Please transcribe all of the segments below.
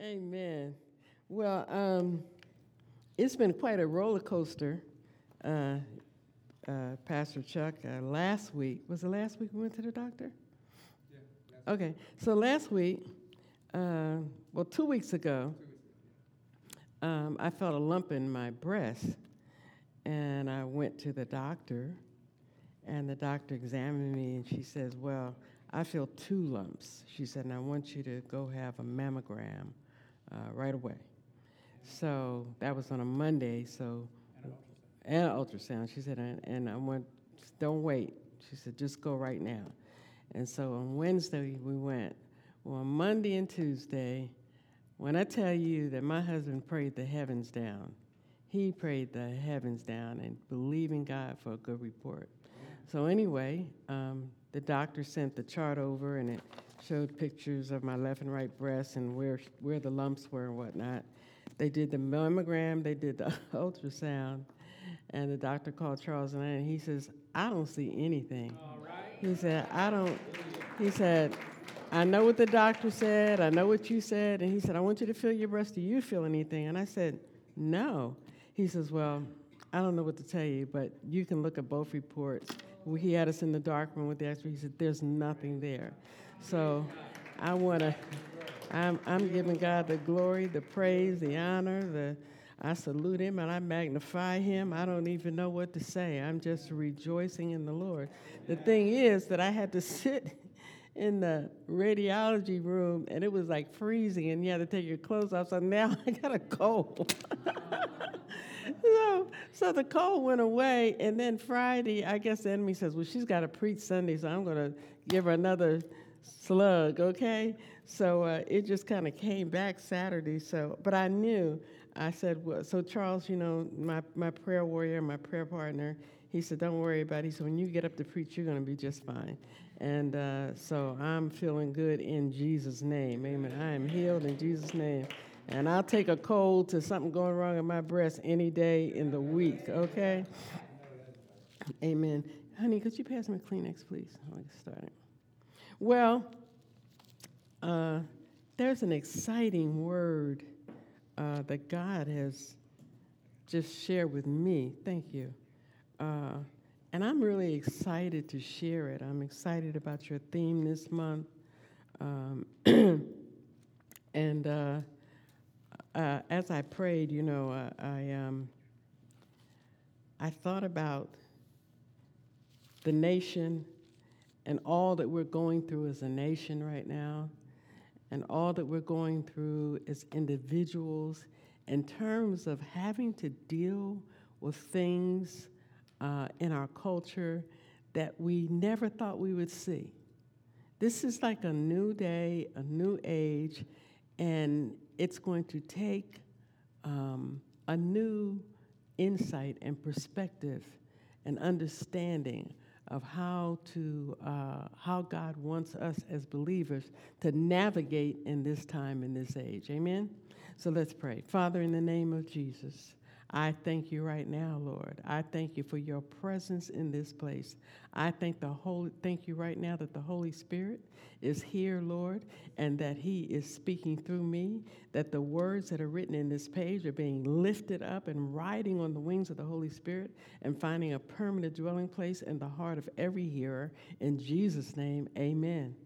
Amen. Well, um, it's been quite a roller coaster, uh, uh, Pastor Chuck. Uh, last week, was it last week we went to the doctor? Yeah. Okay, so last week, uh, well, two weeks ago, um, I felt a lump in my breast, and I went to the doctor, and the doctor examined me, and she says, Well, I feel two lumps. She said, and I want you to go have a mammogram uh, right away. So that was on a Monday. So and an ultrasound. She said, and, and I went, don't wait. She said, just go right now. And so on Wednesday we went. Well, on Monday and Tuesday, when I tell you that my husband prayed the heavens down, he prayed the heavens down and believing God for a good report. So anyway, um, the doctor sent the chart over and it showed pictures of my left and right breasts and where, where the lumps were and whatnot. They did the mammogram, they did the ultrasound, and the doctor called Charles and I, and he says, I don't see anything. He said, I don't, he said, I know what the doctor said, I know what you said, and he said, I want you to feel your breast. Do you feel anything? And I said, No. He says, Well, I don't know what to tell you, but you can look at both reports. He had us in the dark room with the x ray. He said, There's nothing there. So I want to, I'm, I'm giving God the glory, the praise, the honor, the, I salute him and I magnify him. I don't even know what to say. I'm just rejoicing in the Lord. The thing is that I had to sit in the radiology room and it was like freezing and you had to take your clothes off. So now I got a cold. so, so the cold went away. And then Friday, I guess the enemy says, Well, she's got to preach Sunday, so I'm going to give her another slug, okay? So uh, it just kind of came back Saturday. So, but I knew. I said, well, so Charles, you know, my, my prayer warrior, my prayer partner, he said, don't worry about it. He said, when you get up to preach, you're going to be just fine. And uh, so I'm feeling good in Jesus' name. Amen. I am healed in Jesus' name. And I'll take a cold to something going wrong in my breast any day in the week, okay? Amen. Honey, could you pass me a Kleenex, please? I'll get started. Well, uh, there's an exciting word uh, that God has just shared with me. Thank you. Uh, and I'm really excited to share it. I'm excited about your theme this month. Um, and uh, uh, as I prayed, you know, uh, I, um, I thought about the nation and all that we're going through as a nation right now, and all that we're going through as individuals in terms of having to deal with things uh, in our culture that we never thought we would see. This is like a new day, a new age, and it's going to take um, a new insight and perspective and understanding of how to uh, how God wants us as believers to navigate in this time in this age. Amen. So let's pray. Father, in the name of Jesus. I thank you right now, Lord. I thank you for your presence in this place. I thank the Holy thank you right now that the Holy Spirit is here, Lord, and that He is speaking through me, that the words that are written in this page are being lifted up and riding on the wings of the Holy Spirit and finding a permanent dwelling place in the heart of every hearer. In Jesus' name, amen.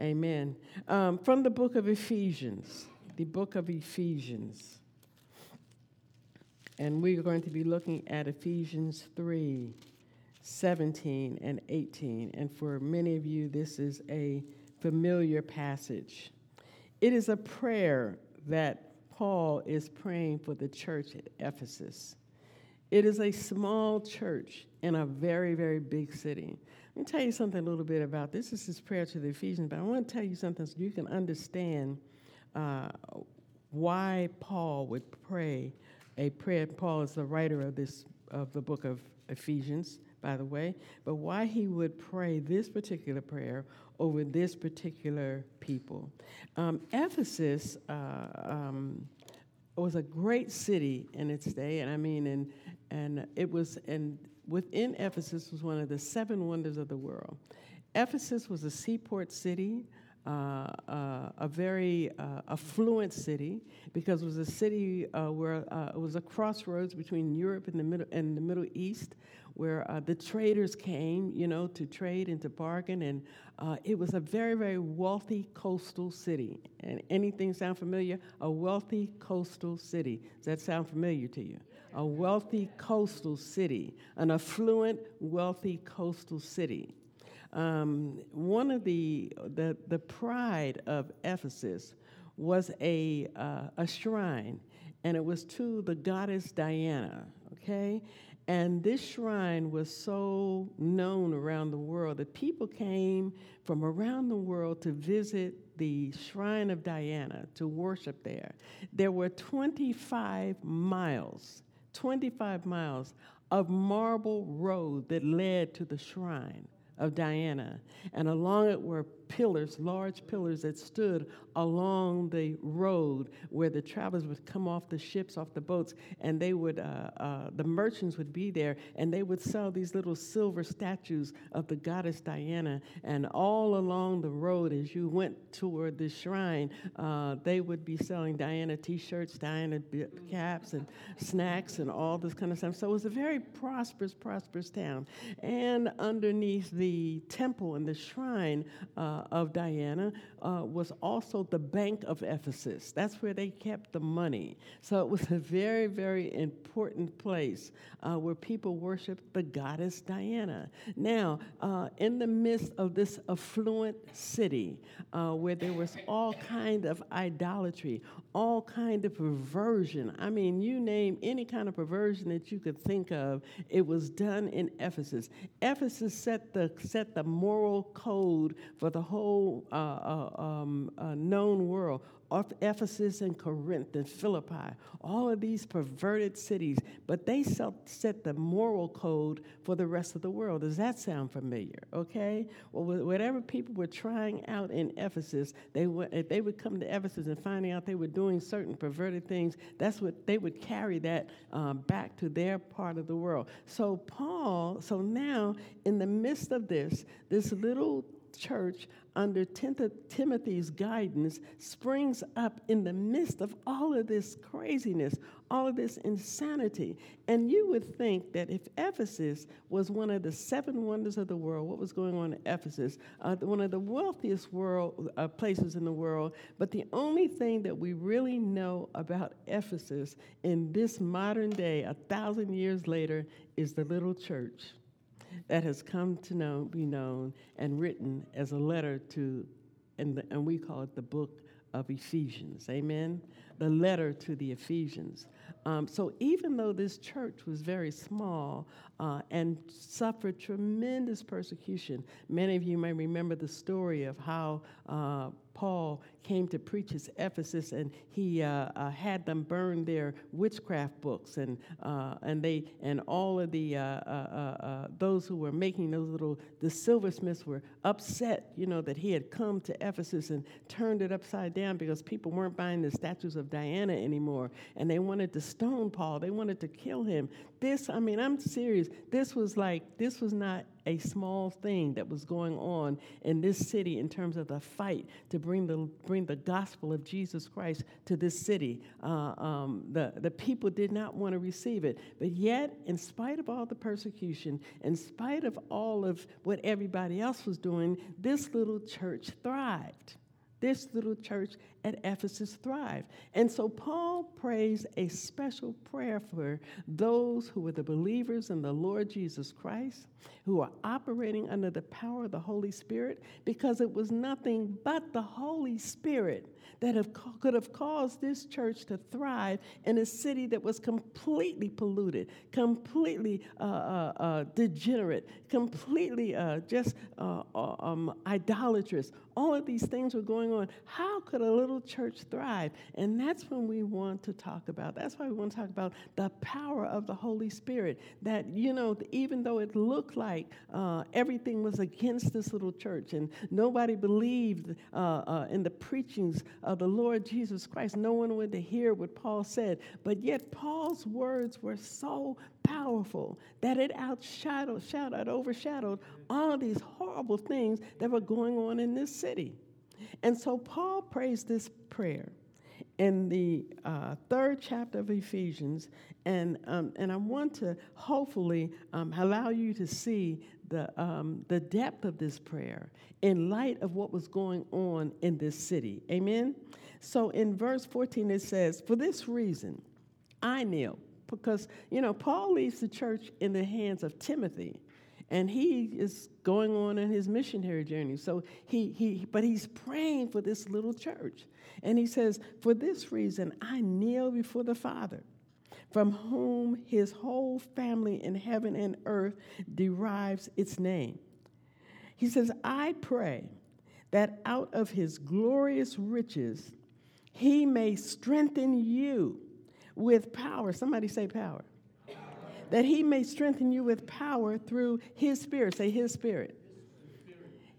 Amen. amen. Um, from the book of Ephesians, the book of Ephesians. And we're going to be looking at Ephesians 3 17 and 18. And for many of you, this is a familiar passage. It is a prayer that Paul is praying for the church at Ephesus. It is a small church in a very, very big city. Let me tell you something a little bit about this. This is his prayer to the Ephesians, but I want to tell you something so you can understand uh, why Paul would pray a prayer. Paul is the writer of this of the book of Ephesians, by the way. But why he would pray this particular prayer over this particular people. Um, Ephesus uh, um, was a great city in its day, and I mean, and and it was and within Ephesus was one of the seven wonders of the world. Ephesus was a seaport city. Uh, uh, a very uh, affluent city because it was a city where it was a crossroads between Europe and the Middle and the Middle East, where the traders came, you know, to trade and to bargain, and it was a very, very wealthy coastal city. And anything sound familiar? A wealthy coastal city. Does that sound familiar to you? A wealthy coastal city, an affluent, wealthy coastal city. Um, one of the, the, the pride of Ephesus was a, uh, a shrine, and it was to the goddess Diana, okay? And this shrine was so known around the world that people came from around the world to visit the shrine of Diana to worship there. There were 25 miles, 25 miles of marble road that led to the shrine of Diana. And along it were pillars, large pillars that stood along the road where the travelers would come off the ships, off the boats, and they would, uh, uh, the merchants would be there, and they would sell these little silver statues of the goddess Diana. And all along the road, as you went toward the shrine, uh, they would be selling Diana t shirts, Diana caps, and snacks, and all this kind of stuff. So it was a very prosperous, prosperous town. And underneath the temple and the shrine, uh, of Diana uh, was also the Bank of Ephesus. That's where they kept the money. So it was a very, very important place uh, where people worshiped the goddess Diana. Now, uh, in the midst of this affluent city, uh, where there was all kind of idolatry, all kind of perversion. I mean, you name any kind of perversion that you could think of, it was done in Ephesus. Ephesus set the set the moral code for the whole uh, uh, um, uh, known world. Ephesus and Corinth and Philippi, all of these perverted cities, but they set the moral code for the rest of the world. Does that sound familiar? Okay? Well, whatever people were trying out in Ephesus, they would, if they would come to Ephesus and finding out they were doing certain perverted things, that's what they would carry that um, back to their part of the world. So, Paul, so now in the midst of this, this little church under Timothy's guidance springs up in the midst of all of this craziness, all of this insanity. And you would think that if Ephesus was one of the seven wonders of the world, what was going on in Ephesus, uh, one of the wealthiest world uh, places in the world, but the only thing that we really know about Ephesus in this modern day, a thousand years later, is the little church that has come to know, be known and written as a letter to, and, the, and we call it the book of Ephesians. Amen? The letter to the Ephesians. Um, so even though this church was very small uh, and suffered tremendous persecution, many of you may remember the story of how uh, Paul came to preach his Ephesus, and he uh, uh, had them burn their witchcraft books, and uh, and they and all of the uh, uh, uh, those who were making those little the silversmiths were upset, you know, that he had come to Ephesus and turned it upside down because people weren't buying the statues of Diana anymore, and they wanted to stone Paul, they wanted to kill him. This, I mean, I'm serious. This was like this was not a small thing that was going on in this city in terms of the fight to bring the, bring the gospel of Jesus Christ to this city. Uh, um, the, the people did not want to receive it. But yet, in spite of all the persecution, in spite of all of what everybody else was doing, this little church thrived this little church at Ephesus thrived. And so Paul prays a special prayer for those who were the believers in the Lord Jesus Christ, who are operating under the power of the Holy Spirit, because it was nothing but the Holy Spirit that have, could have caused this church to thrive in a city that was completely polluted, completely uh, uh, uh, degenerate, completely uh, just uh, um, idolatrous. All of these things were going on. How could a little church thrive? And that's when we want to talk about. That's why we want to talk about the power of the Holy Spirit. That, you know, even though it looked like everything was against this little church and nobody believed in the preachings of the Lord Jesus Christ. No one would to hear what Paul said. But yet, Paul's words were so powerful that it outshadowed, shadowed, overshadowed all these horrible things that were going on in this city. And so Paul prays this prayer in the uh, third chapter of Ephesians, and, um, and I want to hopefully um, allow you to see the, um, the depth of this prayer in light of what was going on in this city. Amen? So in verse 14, it says, For this reason, I kneel. Because, you know, Paul leaves the church in the hands of Timothy and he is going on in his missionary journey. So he, he, but he's praying for this little church. And he says, For this reason, I kneel before the Father, from whom his whole family in heaven and earth derives its name. He says, I pray that out of his glorious riches, he may strengthen you with power. Somebody say power that he may strengthen you with power through his spirit. Say his spirit.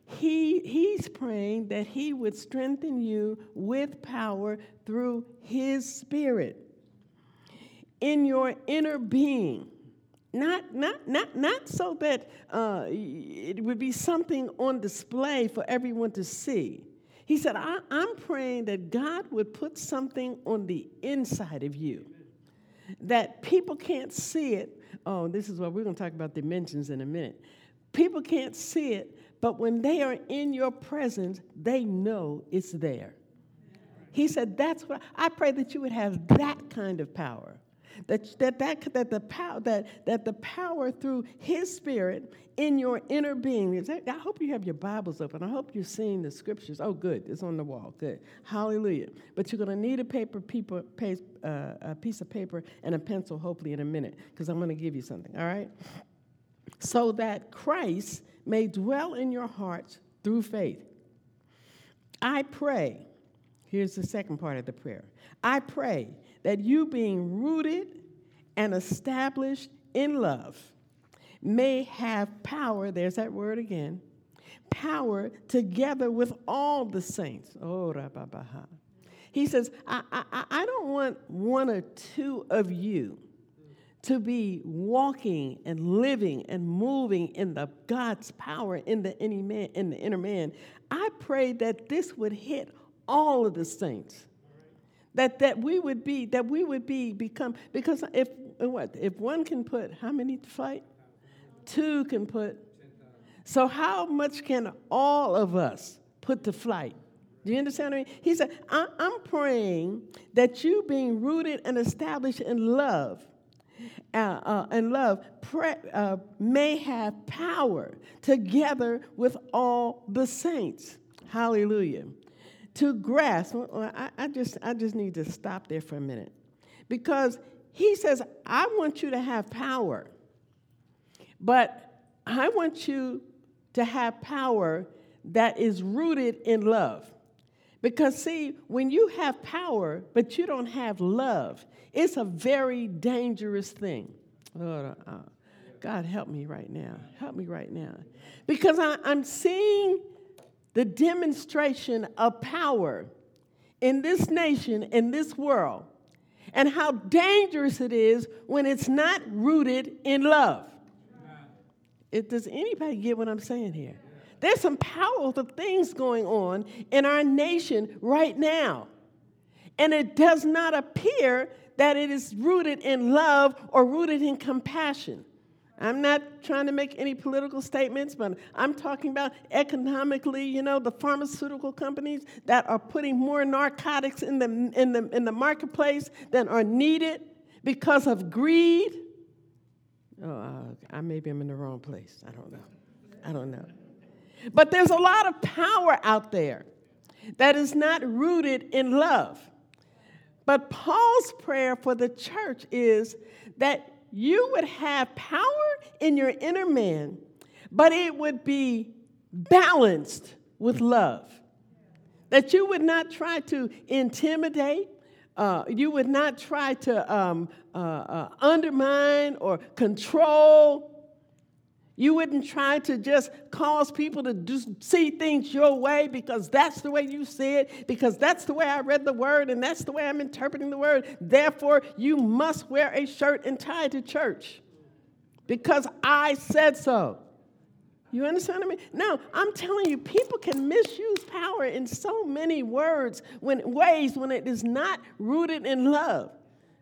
He, he's praying that he would strengthen you with power through his spirit in your inner being. Not, not, not, not so that uh, it would be something on display for everyone to see. He said, I, am praying that God would put something on the inside of you, that people can't see it, oh, this is what we're going to talk about dimensions in a minute. People can't see it, but when they are in your presence, they know it's there. He said, That's what I pray that you would have that kind of power. That, that, that, that, the power, that, that the power through his spirit in your inner being. I hope you have your Bibles open. I hope you're seeing the scriptures. Oh, good. It's on the wall. Good. Hallelujah. But you're going to need a paper, paper, uh, a piece of paper and a pencil, hopefully, in a minute, because I'm going to give you something. All right? So that Christ may dwell in your hearts through faith. I pray. Here's the second part of the prayer. I pray that you, being rooted and established in love, may have power, there's that word again, power together with all the saints. Oh, Rababaha. He says, I, I, I don't want one or two of you to be walking and living and moving in the God's power in the, any man, in the inner man. I pray that this would hit all of the saints. That that we would be that we would be become because if what if one can put how many to fight? Two can put. So how much can all of us put to flight? Do you understand what I mean? He said, I'm praying that you being rooted and established in love, uh, uh, and love uh, may have power together with all the saints. Hallelujah to grasp. I, I, just, I just need to stop there for a minute. Because he says, I want you to have power, but I want you to have power that is rooted in love. Because, see, when you have power, but you don't have love, it's a very dangerous thing. Oh, uh, God, help me right now. Help me right now. Because I, I'm seeing the demonstration of power in this nation, in this world, and how dangerous it is when it's not rooted in love. It, does anybody get what I'm saying here? There's some powerful things going on in our nation right now. And it does not appear that it is rooted in love or rooted in compassion. I'm not trying to make any political statements, but I'm talking about economically, you know, the pharmaceutical companies that are putting more narcotics in the, in the, in the marketplace than are needed because of greed. Oh, uh, I maybe I'm in the wrong place. I don't know. I don't know. But there's a lot of power out there that is not rooted in love. But Paul's prayer for the church is that you would have power in your inner man, but it would be balanced with love. That you would not try to intimidate, uh, you would not try to um, uh, uh, undermine or control. You wouldn't try to just cause people to do, see things your way because that's the way you see it, because that's the way I read the word and that's the way I'm interpreting the word. Therefore, you must wear a shirt and tie to church because I said so. You understand what I mean? No, I'm telling you, people can misuse power in so many words, when ways when it is not rooted in love.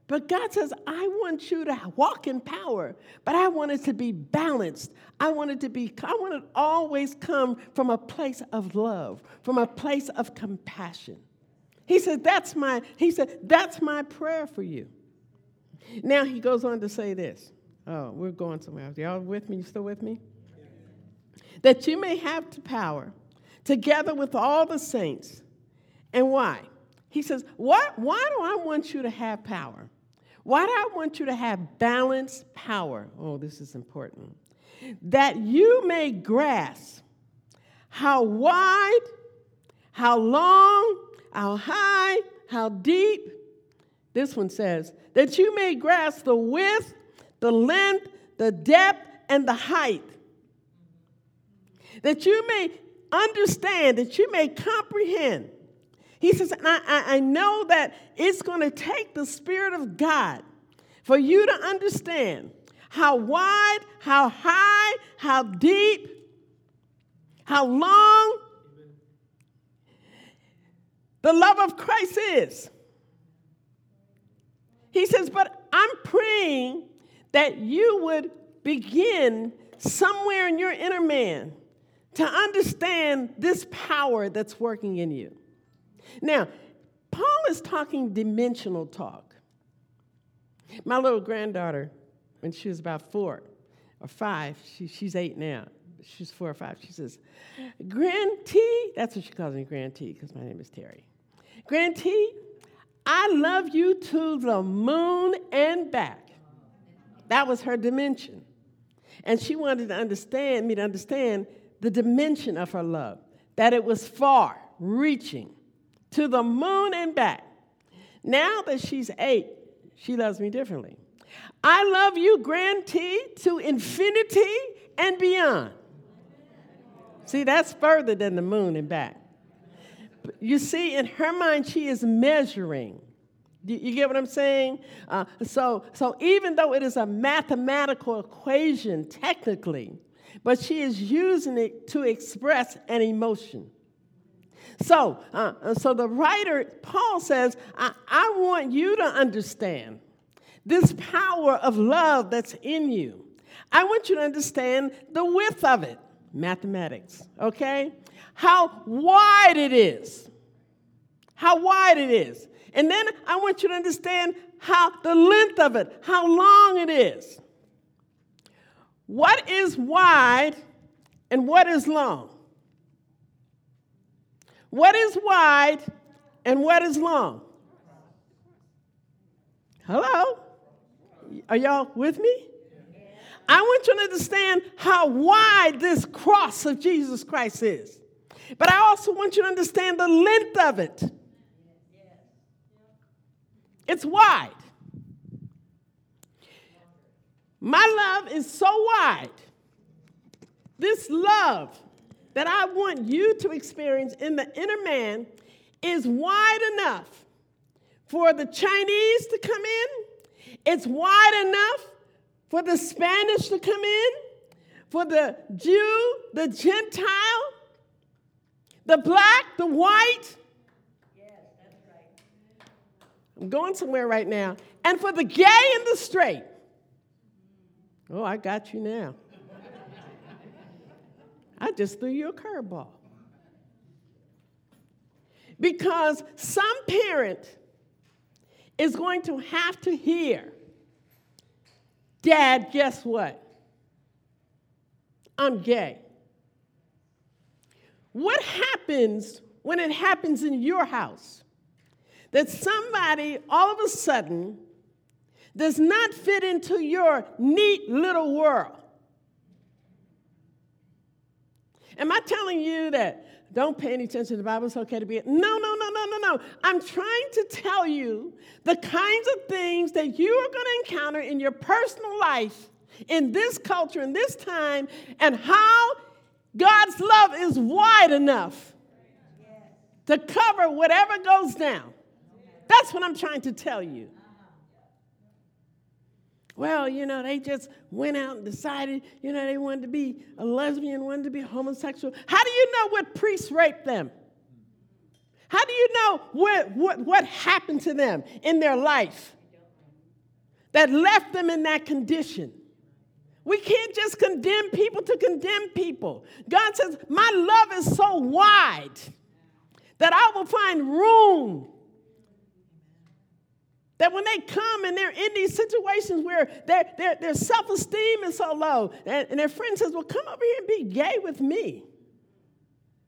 But God says, I want you to walk in power, but I want it to be balanced. I want it to be, I want it always come from a place of love, from a place of compassion. He said, that's my, he said, that's my prayer for you. Now he goes on to say this. Oh, we're going somewhere. else. Y'all with me? You still with me? That you may have the power together with all the saints. And why? He says, what, why do I want you to have power? Why do I want you to have balanced power? Oh, this is important. That you may grasp how wide, how long, how high, how deep. This one says, that you may grasp the width, the length, the depth, and the height. That you may understand, that you may comprehend he says, I, I know that it's going to take the Spirit of God for you to understand how wide, how high, how deep, how long the love of Christ is. He says, But I'm praying that you would begin somewhere in your inner man to understand this power that's working in you. Now, Paul is talking dimensional talk. My little granddaughter, when she was about four or five, she, she's eight now. She's four or five. She says, Grand T, that's what she calls me, Grand T, because my name is Terry. Grand T, I love you to the moon and back. That was her dimension. And she wanted to understand, me to understand the dimension of her love, that it was far reaching to the moon and back. Now that she's eight, she loves me differently. I love you, Grand T, to infinity and beyond. See, that's further than the moon and back. You see, in her mind, she is measuring. You get what I'm saying? Uh, so, so even though it is a mathematical equation, technically, but she is using it to express an emotion. So, uh, so the writer, Paul says, I, I want you to understand this power of love that's in you. I want you to understand the width of it, mathematics, okay? How wide it is. How wide it is. And then I want you to understand how the length of it, how long it is. What is wide and what is long? What is wide and what is long? Hello? Are y'all with me? I want you to understand how wide this cross of Jesus Christ is. But I also want you to understand the length of it. It's wide. My love is so wide. This love that I want you to experience in the inner man is wide enough for the Chinese to come in, it's wide enough for the Spanish to come in, for the Jew, the Gentile, the black, the white. I'm going somewhere right now. And for the gay and the straight. Oh, I got you now. I just threw you a curveball. Because some parent is going to have to hear, Dad, guess what? I'm gay. What happens when it happens in your house? That somebody all of a sudden does not fit into your neat little world. Am I telling you that don't pay any attention to the Bible, it's okay to be? it. No, no, no, no, no, no. I'm trying to tell you the kinds of things that you are going to encounter in your personal life in this culture, in this time, and how God's love is wide enough to cover whatever goes down. That's what I'm trying to tell you. Well, you know, they just went out and decided, you know, they wanted to be a lesbian, wanted to be homosexual. How do you know what priests raped them? How do you know what, what, what happened to them in their life that left them in that condition? We can't just condemn people to condemn people. God says, My love is so wide that I will find room. That when they come and they're in these situations where their, their, their self esteem is so low, and, and their friend says, Well, come over here and be gay with me.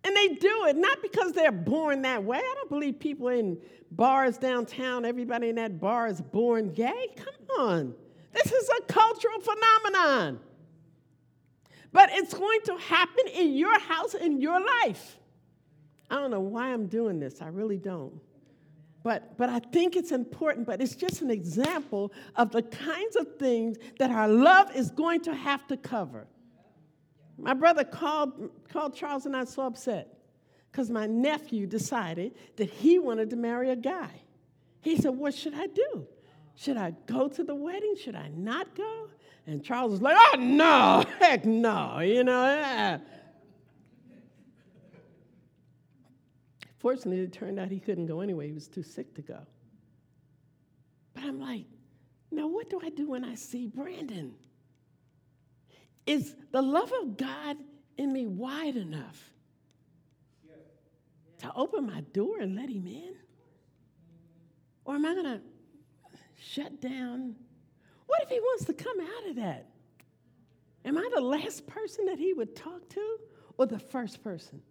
And they do it not because they're born that way. I don't believe people in bars downtown, everybody in that bar is born gay. Come on. This is a cultural phenomenon. But it's going to happen in your house, in your life. I don't know why I'm doing this. I really don't. But, but I think it's important, but it's just an example of the kinds of things that our love is going to have to cover. My brother called, called Charles and I so upset because my nephew decided that he wanted to marry a guy. He said, What should I do? Should I go to the wedding? Should I not go? And Charles was like, Oh, no, heck no, you know. Fortunately, it turned out he couldn't go anyway. He was too sick to go. But I'm like, now what do I do when I see Brandon? Is the love of God in me wide enough to open my door and let him in? Or am I going to shut down? What if he wants to come out of that? Am I the last person that he would talk to or the first person?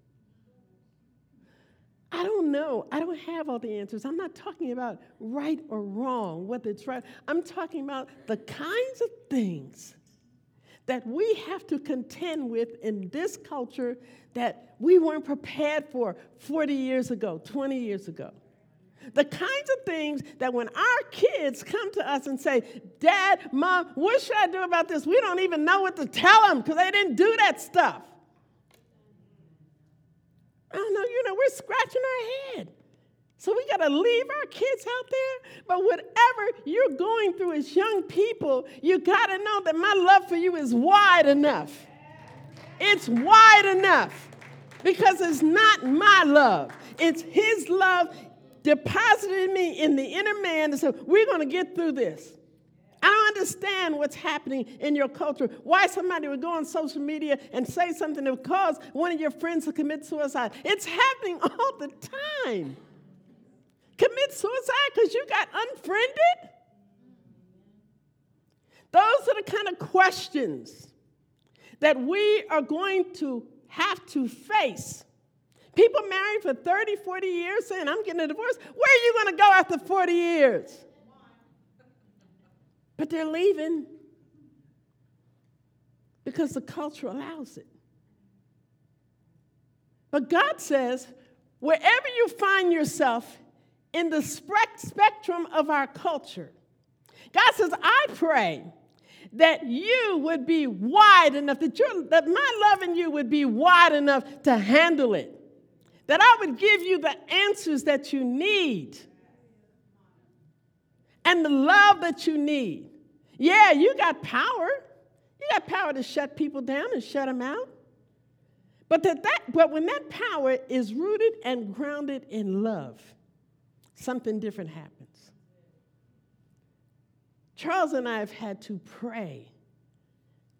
I don't know. I don't have all the answers. I'm not talking about right or wrong, whether it's right. I'm talking about the kinds of things that we have to contend with in this culture that we weren't prepared for 40 years ago, 20 years ago. The kinds of things that when our kids come to us and say, Dad, Mom, what should I do about this? We don't even know what to tell them because they didn't do that stuff. I don't know, you know, we're scratching our head. So we got to leave our kids out there. But whatever you're going through as young people, you got to know that my love for you is wide enough. It's wide enough because it's not my love, it's His love deposited in me in the inner man. And so we're going to get through this. Understand what's happening in your culture. Why somebody would go on social media and say something that would cause one of your friends to commit suicide. It's happening all the time commit suicide because you got unfriended? Those are the kind of questions that we are going to have to face. People married for 30, 40 years saying, I'm getting a divorce. Where are you going to go after 40 years? But they're leaving because the culture allows it. But God says, wherever you find yourself in the spectrum of our culture. God says, I pray that you would be wide enough, that, that my love in you would be wide enough to handle it, that I would give you the answers that you need and the love that you need. Yeah, you got power. You got power to shut people down and shut them out. But, that, that, but when that power is rooted and grounded in love, something different happens. Charles and I have had to pray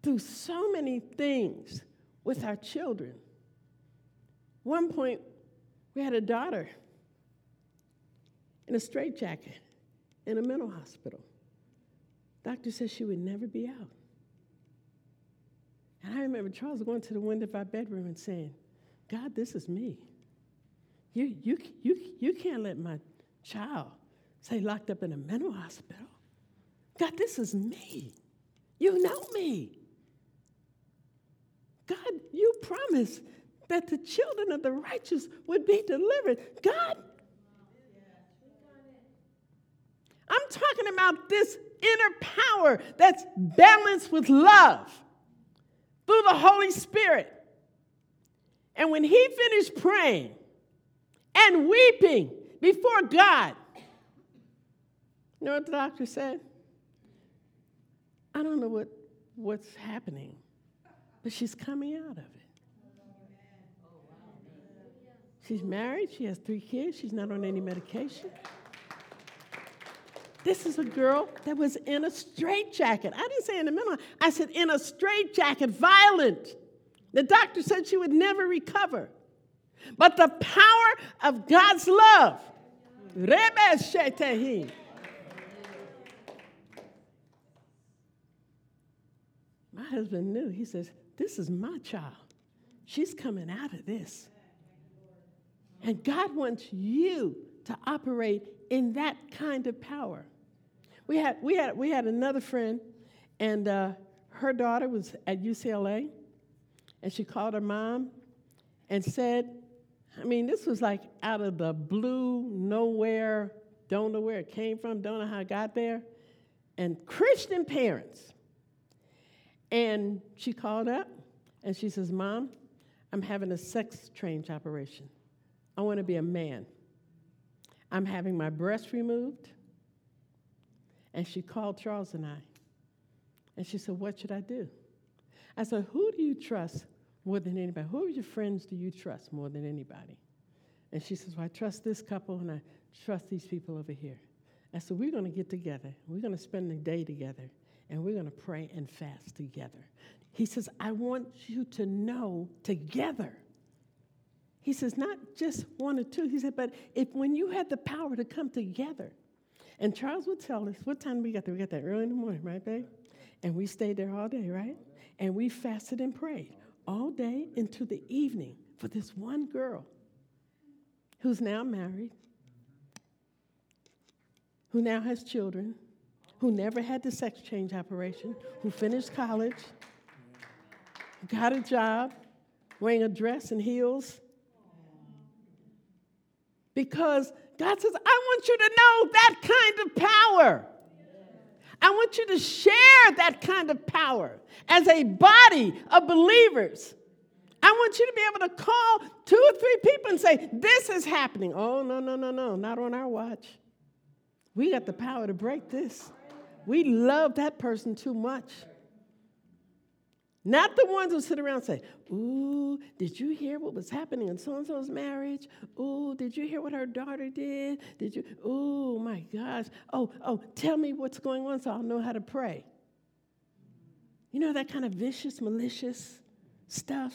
through so many things with our children. One point, we had a daughter in a straitjacket in a mental hospital. Doctor said she would never be out. And I remember Charles going to the window of our bedroom and saying, God, this is me. You, you, you, you can't let my child, say locked up in a mental hospital. God, this is me. You know me. God, you promised that the children of the righteous would be delivered. God, I'm talking about this inner power that's balanced with love through the Holy Spirit. And when he finished praying and weeping, before God. You know what the doctor said? I don't know what, what's happening, but she's coming out of it. She's married, she has three kids, she's not on any medication. This is a girl that was in a straitjacket. I didn't say in the middle, I said in a straitjacket, violent. The doctor said she would never recover. But the power of God's love, my husband knew. He says, This is my child. She's coming out of this. And God wants you to operate in that kind of power. We had, we had, we had another friend, and uh, her daughter was at UCLA, and she called her mom and said, I mean, this was like out of the blue, nowhere, don't know where it came from, don't know how it got there, and Christian parents. And she called up and she says, Mom, I'm having a sex change operation. I want to be a man. I'm having my breast removed. And she called Charles and I. And she said, What should I do? I said, Who do you trust more than anybody? Who of your friends do you trust more than anybody? And she says, Well, I trust this couple and I trust these people over here. I said, We're going to get together. We're going to spend the day together and we're going to pray and fast together. He says, I want you to know together. He says, not just one or two. He said, but if when you had the power to come together, and Charles would tell us, what time we got there? We got there early in the morning, right, babe? And we stayed there all day, right? And we fasted and prayed all day into the evening for this one girl who's now married, who now has children, who never had the sex change operation, who finished college, got a job, wearing a dress and heels. Because God says, I want you to know that kind of power. I want you to share that kind of power as a body of believers. I want you to be able to call two or three people and say, This is happening. Oh, no, no, no, no, not on our watch. We got the power to break this. We love that person too much. Not the ones who sit around and say, Ooh, did you hear what was happening in so and so's marriage? Ooh, did you hear what her daughter did? Did you? Ooh, my gosh. Oh, oh, tell me what's going on so I'll know how to pray. You know that kind of vicious, malicious stuff?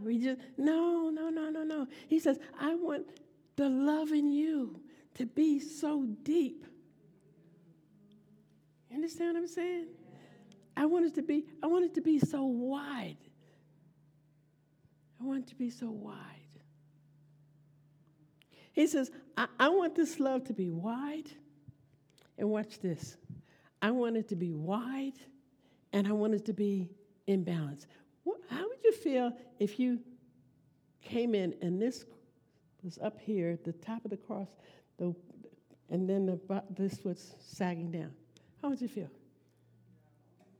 We just, no, no, no, no, no. He says, I want the love in you to be so deep. You understand what I'm saying? I want it to be, I want it to be so wide. I want it to be so wide. He says, I, I want this love to be wide. And watch this. I want it to be wide and I want it to be in balance. How would you feel if you came in and this was up here, the top of the cross, the, and then the, this was sagging down? How would you feel?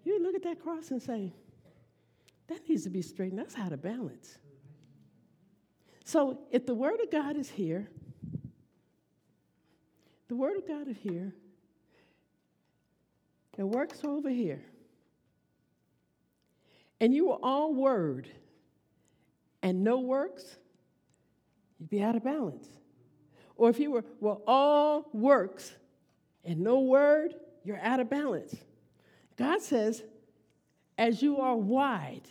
You look at that cross and say, that needs to be straightened. That's out of balance. So if the Word of God is here, the Word of God is here, it works over here, and you were all Word and no works, you'd be out of balance. Or if you were, well, all works and no Word, you're out of balance. God says, as you are wide,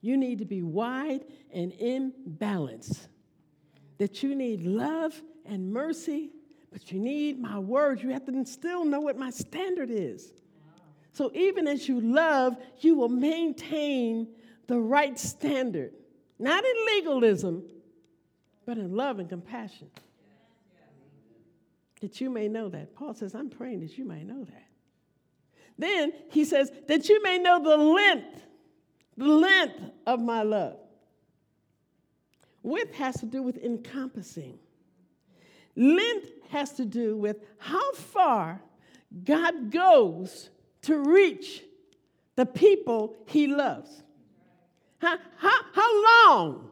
you need to be wide and in balance. That you need love and mercy, but you need my words. You have to still know what my standard is. So even as you love, you will maintain the right standard, not in legalism, but in love and compassion. That you may know that. Paul says, I'm praying that you may know that. Then he says, that you may know the length, the length of my love. Width has to do with encompassing. Length has to do with how far God goes to reach the people he loves. How, how, how long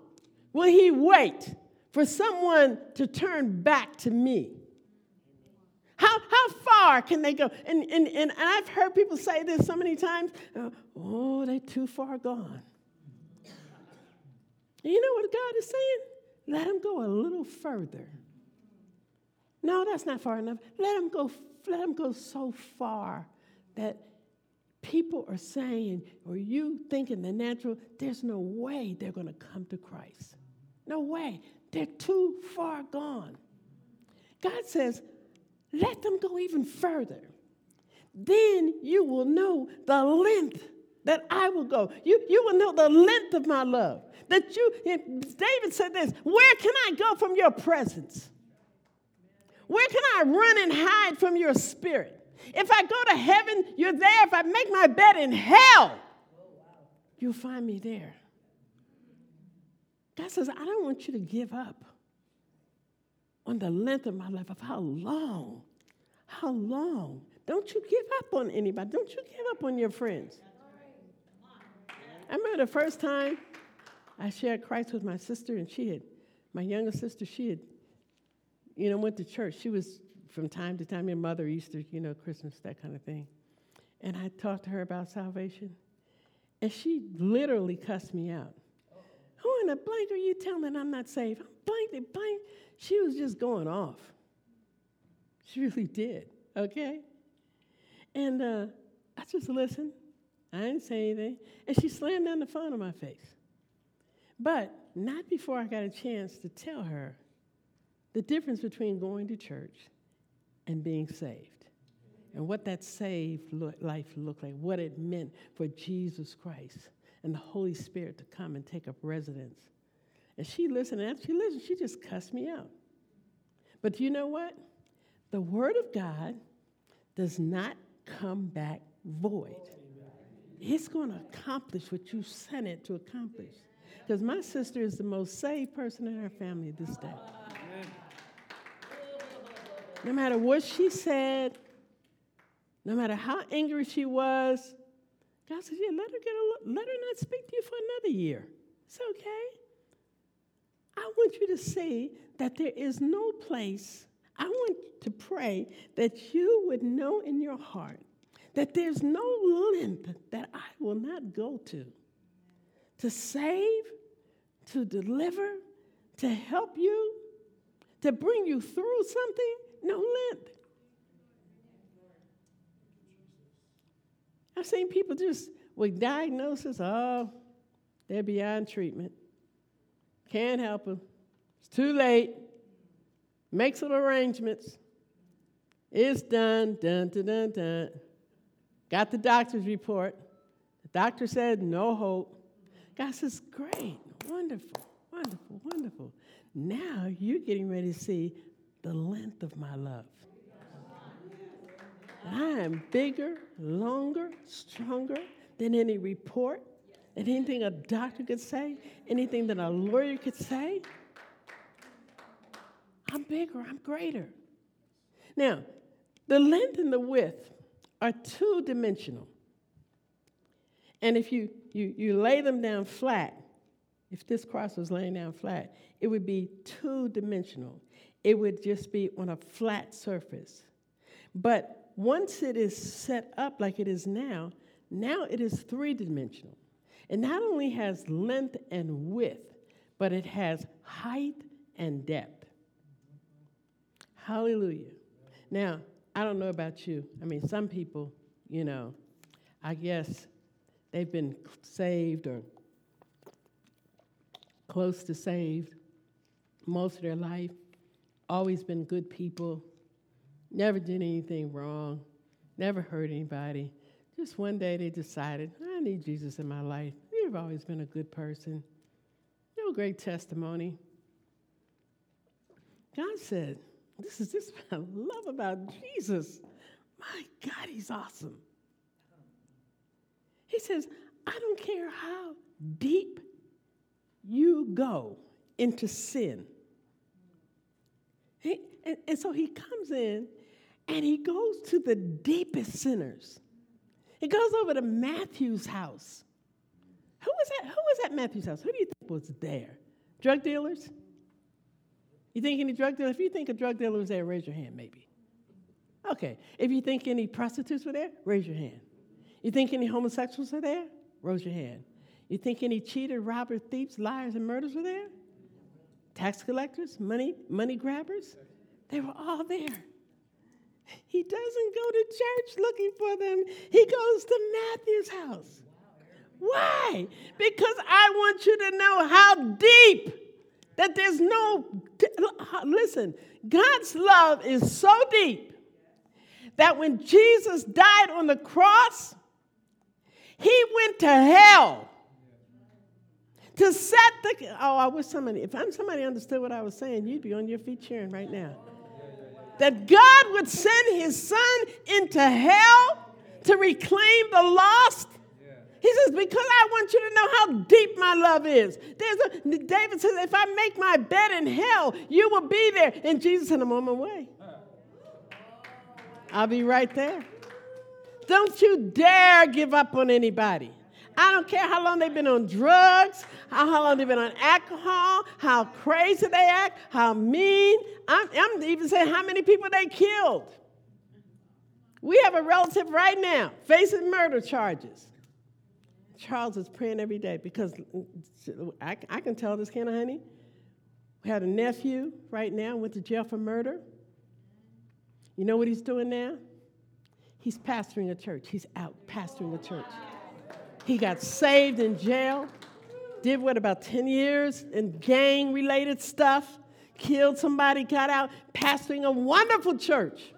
will he wait for someone to turn back to me? How, how far can they go? And, and, and I've heard people say this so many times uh, oh, they're too far gone. You know what God is saying? Let them go a little further. No, that's not far enough. Let them go, let them go so far that people are saying, or you think in the natural, there's no way they're going to come to Christ. No way. They're too far gone. God says, let them go even further. Then you will know the length that I will go. You, you will know the length of my love. That you, David said this, where can I go from your presence? Where can I run and hide from your spirit? If I go to heaven, you're there. If I make my bed in hell, you'll find me there. God says, I don't want you to give up on the length of my life, of how long, how long. Don't you give up on anybody. Don't you give up on your friends. I remember the first time I shared Christ with my sister, and she had, my younger sister, she had, you know, went to church. She was from time to time, your mother, Easter, you know, Christmas, that kind of thing. And I talked to her about salvation, and she literally cussed me out. Who in the blank are you telling I'm not saved? I'm blank, blank. She was just going off. She really did, okay? And uh, I just listened. I didn't say anything. And she slammed down the phone in my face. But not before I got a chance to tell her the difference between going to church and being saved and what that saved life looked like, what it meant for Jesus Christ and the Holy Spirit to come and take up residence. And she listened, and after she listened, she just cussed me out. But do you know what? The Word of God does not come back void. It's going to accomplish what you sent it to accomplish. Because my sister is the most saved person in our family this day. No matter what she said, no matter how angry she was, God says, Yeah, let her get a let her not speak to you for another year. It's okay. I want you to see that there is no place. I want to pray that you would know in your heart that there's no length that I will not go to to save, to deliver, to help you, to bring you through something, no length. I've seen people just with diagnosis, oh, they're beyond treatment. Can't help them. It's too late. Make some arrangements. It's done, dun, dun, dun, dun. Got the doctor's report. The doctor said no hope. God says, Great, wonderful, wonderful, wonderful. Now you're getting ready to see the length of my love. I am bigger, longer, stronger than any report, than anything a doctor could say, anything that a lawyer could say. I'm bigger, I'm greater. Now, the length and the width are two dimensional. And if you, you, you lay them down flat, if this cross was laying down flat, it would be two dimensional. It would just be on a flat surface. But once it is set up like it is now, now it is three dimensional. It not only has length and width, but it has height and depth. Hallelujah. Now, I don't know about you. I mean, some people, you know, I guess they've been saved or close to saved most of their life, always been good people, never did anything wrong, never hurt anybody. Just one day they decided, I need Jesus in my life. You've always been a good person. No great testimony. God said, this is this what I love about Jesus. My God, he's awesome. He says, I don't care how deep you go into sin. He, and, and so he comes in and he goes to the deepest sinners. He goes over to Matthew's house. Who was that? Who was at Matthew's house? Who do you think was there? Drug dealers? You think any drug dealer? If you think a drug dealer was there, raise your hand, maybe. Okay. If you think any prostitutes were there, raise your hand. You think any homosexuals are there? Raise your hand. You think any cheater, robber, thieves, liars, and murderers were there? Tax collectors, money, money grabbers? They were all there. He doesn't go to church looking for them. He goes to Matthew's house. Why? Because I want you to know how deep that there's no, listen, God's love is so deep that when Jesus died on the cross, he went to hell to set the. Oh, I wish somebody, if I'm somebody understood what I was saying, you'd be on your feet cheering right now. That God would send his son into hell to reclaim the lost he says, Because I want you to know how deep my love is. There's a, David says, If I make my bed in hell, you will be there. And Jesus said, I'm on my way. I'll be right there. Don't you dare give up on anybody. I don't care how long they've been on drugs, how, how long they've been on alcohol, how crazy they act, how mean. I'm, I'm even saying how many people they killed. We have a relative right now facing murder charges. Charles is praying every day because I, I can tell this, can I, honey? We had a nephew right now, went to jail for murder. You know what he's doing now? He's pastoring a church. He's out pastoring a church. He got saved in jail, did what, about 10 years in gang related stuff, killed somebody, got out, pastoring a wonderful church.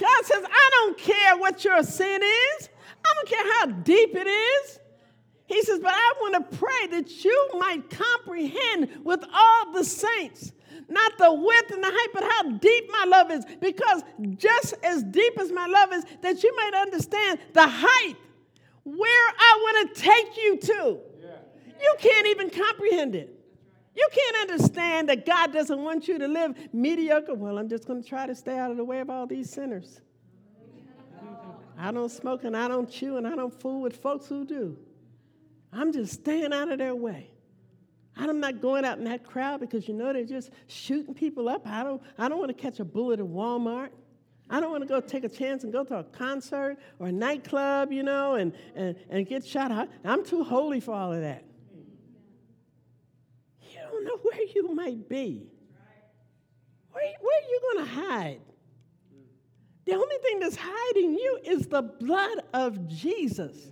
God says, I don't care what your sin is. I don't care how deep it is. He says, but I want to pray that you might comprehend with all the saints, not the width and the height, but how deep my love is. Because just as deep as my love is, that you might understand the height where I want to take you to. Yeah. You can't even comprehend it. You can't understand that God doesn't want you to live mediocre. Well, I'm just going to try to stay out of the way of all these sinners. I don't smoke and I don't chew and I don't fool with folks who do. I'm just staying out of their way. I'm not going out in that crowd because you know they're just shooting people up. I don't, I don't want to catch a bullet at Walmart. I don't want to go take a chance and go to a concert or a nightclub, you know, and, and, and get shot. I'm too holy for all of that. You don't know where you might be. Where, where are you going to hide? The only thing that's hiding you is the blood of Jesus.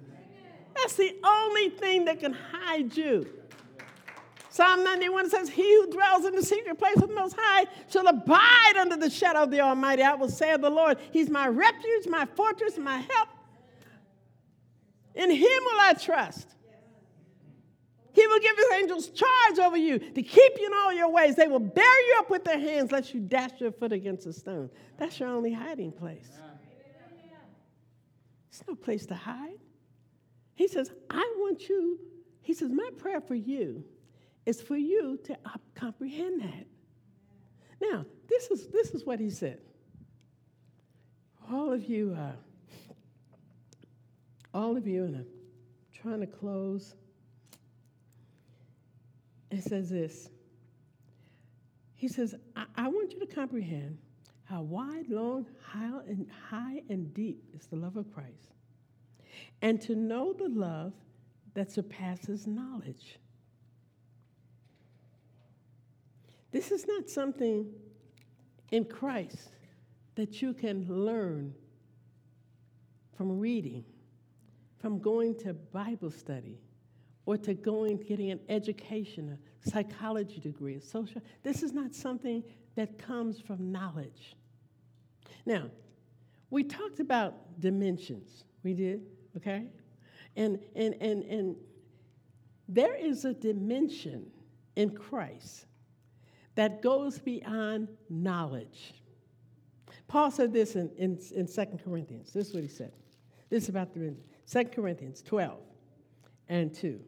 That's the only thing that can hide you. Psalm 91 says, He who dwells in the secret place of the Most High shall abide under the shadow of the Almighty. I will say of the Lord, He's my refuge, my fortress, my help. In Him will I trust. He will give his angels charge over you to keep you in all your ways. They will bear you up with their hands lest you dash your foot against a stone. That's your only hiding place. There's no place to hide. He says, I want you, he says, my prayer for you is for you to comprehend that. Now, this is, this is what he said. All of you, uh, all of you, and I'm trying to close. It says this He says, I, I want you to comprehend how wide, long, high and, high and deep is the love of Christ, and to know the love that surpasses knowledge. This is not something in Christ that you can learn from reading, from going to Bible study, or to going getting an education, a psychology degree, a social. This is not something that comes from knowledge. Now, we talked about dimensions. We did, okay? And and and and there is a dimension in Christ that goes beyond knowledge. Paul said this in, in, in 2 Corinthians. This is what he said. This is about the 2 Corinthians 12 and 2.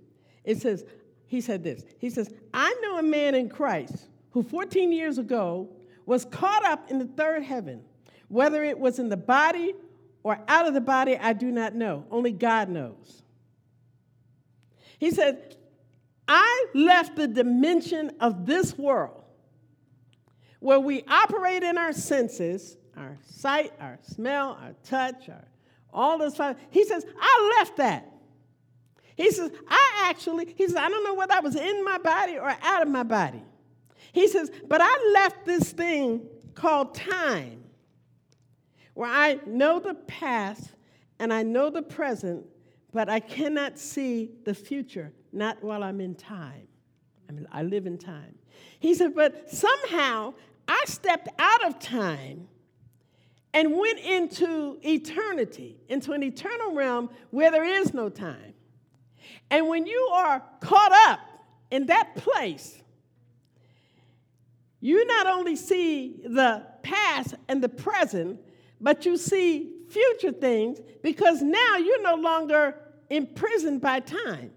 It says, he said this. He says, I know a man in Christ who 14 years ago was caught up in the third heaven. Whether it was in the body or out of the body, I do not know. Only God knows. He said, I left the dimension of this world where we operate in our senses, our sight, our smell, our touch, our all those five. He says, I left that. He says, I actually, he says, I don't know whether I was in my body or out of my body. He says, but I left this thing called time, where I know the past and I know the present, but I cannot see the future, not while I'm in time. I mean, I live in time. He said, but somehow I stepped out of time and went into eternity, into an eternal realm where there is no time. And when you are caught up in that place, you not only see the past and the present, but you see future things because now you're no longer imprisoned by time.